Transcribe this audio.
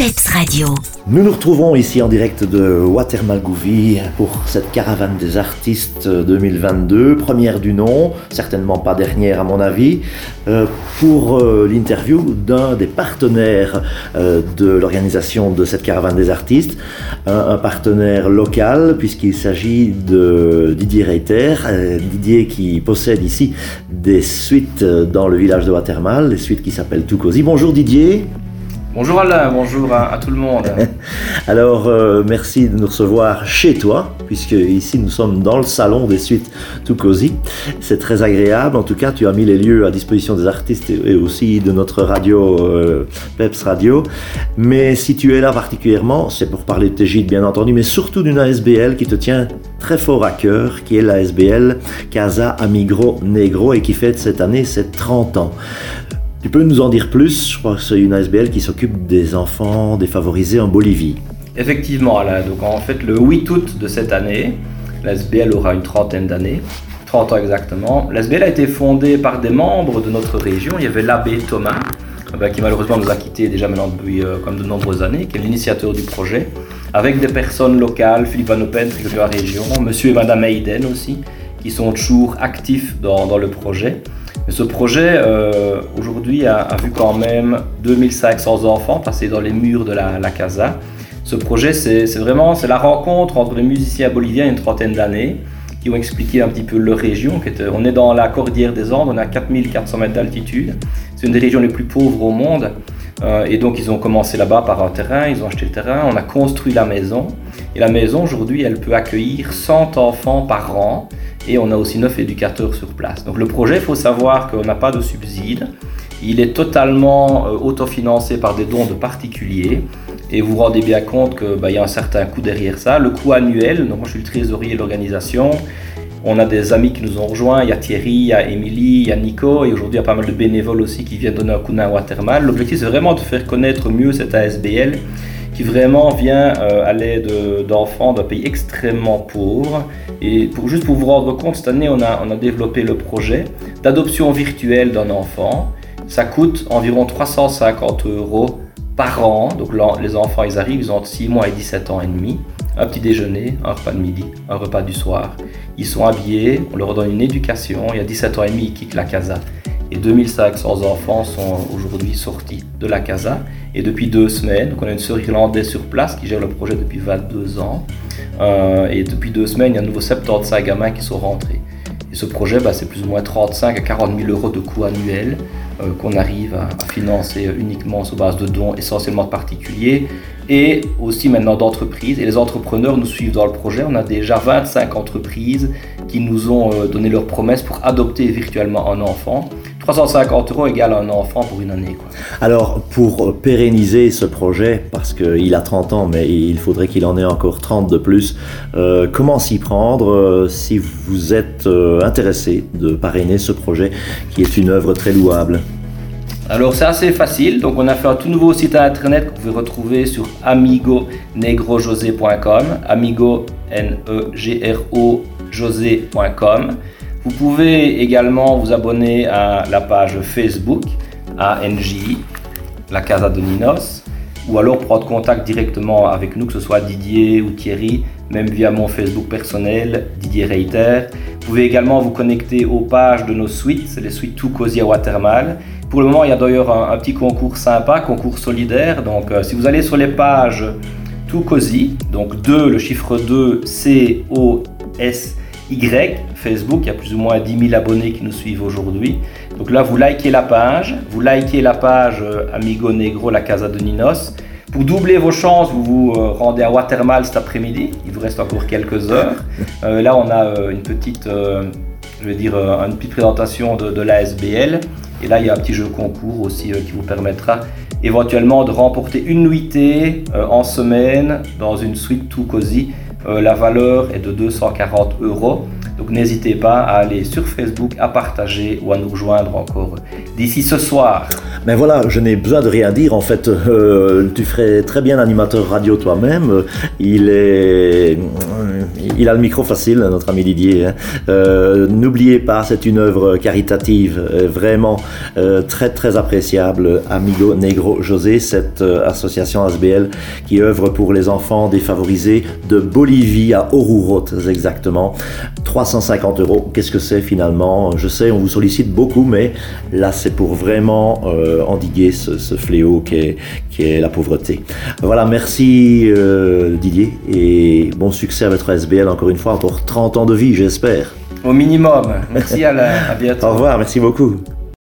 PEPS Radio. Nous nous retrouvons ici en direct de Watermalgouvy pour cette caravane des artistes 2022, première du nom, certainement pas dernière à mon avis, euh, pour euh, l'interview d'un des partenaires euh, de l'organisation de cette caravane des artistes, un, partenaire local puisqu'il s'agit de Didier Reiter, Didier qui possède ici des suites dans le village de Watermal, des suites qui s'appellent Toukosi. Bonjour Didier. Bonjour Alain, bonjour à, tout le monde. Alors, euh, merci de nous recevoir chez toi, puisque ici nous sommes dans le salon des suites tout cosy. C'est très agréable. En tout cas, tu as mis les lieux à disposition des artistes et aussi de notre radio, euh, Peps Radio. Mais si tu es là particulièrement, c'est pour parler de tes gîtes, bien entendu, mais surtout d'une ASBL qui te tient très fort à cœur, qui est l'ASBL Casa Amigro Negro et qui fête cette année ses 30 ans. Tu peux nous en dire plus Je crois que c'est une ASBL qui s'occupe des enfants défavorisés en Bolivie? Effectivement. Donc en fait, le 8 août de cette année, l'ASBL aura une trentaine d'années. 30 ans exactement. L'ASBL a été fondée par des membres de notre région. Il y avait l'abbé Thomas, euh, bah, qui malheureusement nous a quittés déjà maintenant depuis euh, comme de nombreuses années, qui est l'initiateur du projet, avec des personnes locales, Philippe Van Open, de la région, monsieur et madame Hayden aussi, qui sont toujours actifs dans, dans le projet ce projet, euh, aujourd'hui, a, vu quand même 2500 enfants passer dans les murs de la, casa. Ce projet, c'est vraiment la rencontre entre les musiciens boliviens une trentaine d'années qui ont expliqué un petit peu leur région. on est dans la Cordillère des Andes, on a 4400 mètres d'altitude. C'est une des régions les plus pauvres au monde. Euh, et donc ils ont commencé là-bas par un terrain, ils ont acheté le terrain, on a construit la maison. Et la maison aujourd'hui, elle peut accueillir 100 enfants par an et on a aussi 9 éducateurs sur place. Donc le projet, il faut savoir qu'on n'a pas de subside. Il est totalement euh, autofinancé par des dons de particuliers. Et vous vous rendez bien compte qu'il bah, y a un certain coût derrière ça. Le coût annuel, donc moi je suis le trésorier de l'organisation. On a des amis qui nous ont rejoints, il y a Thierry, il y a Émilie, il y a Nico, et aujourd'hui il y a pas mal de bénévoles aussi qui viennent donner un coup de main à Watermal. L'objectif c'est vraiment de faire connaître mieux cette ASBL qui vraiment vient euh, à l'aide d'enfants d'un pays extrêmement pauvre. Et pour, juste pour vous rendre compte, cette année on a, on a développé le projet d'adoption virtuelle d'un enfant. Ça coûte environ 350 euros par an. Donc les enfants ils arrivent, ils ont entre 6 mois et 17 ans et demi un petit déjeuner, un repas de midi, un repas du soir. Ils sont habillés, on leur donne une éducation. Il y a 17 ans et demi, ils quittent la casa. Et 2500 enfants sont aujourd'hui sortis de la casa. Et depuis deux semaines, on a une sœur irlandaise sur place qui gère le projet depuis 22 ans. Euh, et depuis deux semaines, il y a un nouveau 75 gamins qui sont rentrés. Et ce projet, bah, c'est plus ou moins 35 à 40 000 euros de coûts annuels euh, qu'on arrive à, financer uniquement sur base de dons essentiellement de particuliers et aussi maintenant d'entreprises. Et les entrepreneurs nous suivent dans le projet. On a déjà 25 entreprises qui nous ont euh, donné leur promesse pour adopter virtuellement un enfant. 350 euros égale un enfant pour une année. Alors, pour pérenniser ce projet, parce qu'il a 30 ans, mais il faudrait qu'il en ait encore 30 de plus, euh, comment s'y prendre euh, si vous êtes intéressé de parrainer ce projet qui est une œuvre très louable? Alors c'est assez facile, donc on a fait un tout nouveau site internet que vous pouvez retrouver sur amigonegrojosé.com, amigo n e g r o josé.com. Vous pouvez également vous abonner à la page Facebook ANJ, la Casa de Ninos, ou alors prendre contact directement avec nous, que ce soit Didier ou Thierry, même via mon Facebook personnel, Didier Reiter. Vous pouvez également vous connecter aux pages de nos suites, les suites Tout Cosy à Watermal. Pour le moment, il y a d'ailleurs un, petit concours sympa, concours solidaire. Donc, euh, si vous allez sur les pages Tout Cozy, donc 2, le chiffre 2, C-O-S-Y, Facebook, il y a plus ou moins 10 000 abonnés qui nous suivent aujourd'hui. Donc là, vous likez la page, vous likez la page euh, Amigo Negro, la Casa de Ninos. Pour doubler vos chances, vous vous euh, rendez à Watermal cet après-midi. Il vous reste encore quelques heures. là, on a une petite, je vais dire, une petite présentation de, de l'ASBL. Et là, il y a un petit jeu concours aussi euh, qui vous permettra éventuellement de remporter une nuitée euh, en semaine dans une suite tout cosy. Euh, la valeur est de 240 euros. Donc n'hésitez pas à aller sur Facebook, à partager ou à nous rejoindre encore d'ici ce soir. Mais voilà, je n'ai besoin de rien dire. En fait, tu ferais très bien animateur radio toi-même. Il est, il a le micro facile, notre ami Didier. Hein. Euh, n'oubliez pas, c'est une œuvre caritative, euh, vraiment euh, très très appréciable. Amigo Negro José, cette association ASBL qui œuvre pour les enfants défavorisés de Bolivie à Oruro, exactement. 350 euros, qu'est-ce que c'est finalement? Je sais, on vous sollicite beaucoup, mais là c'est pour vraiment endiguer ce, fléau qui est, qui est la pauvreté. Voilà, merci Didier et bon succès à votre SBL encore une fois, encore 30 ans de vie, j'espère. Au minimum. Merci à, la, à bientôt. Au revoir, merci beaucoup.